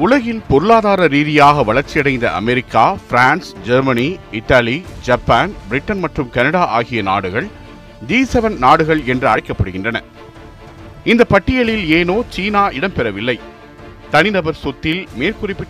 உலகில் பொருளாதார ரீதியாக வளர்ச்சியடைந்த America France Germany Italy Japan Britain மற்றும் கனடா ஆகிய நாடுகள் ஜி செவன் நாடுகள் என்று அழைக்கப்படுகின்றன. இந்த பட்டியலில் ஏனோ சீனா இடம்பெறவில்லை. தனிநபர் சொத்தில் மேற்குறிப்பிட்ட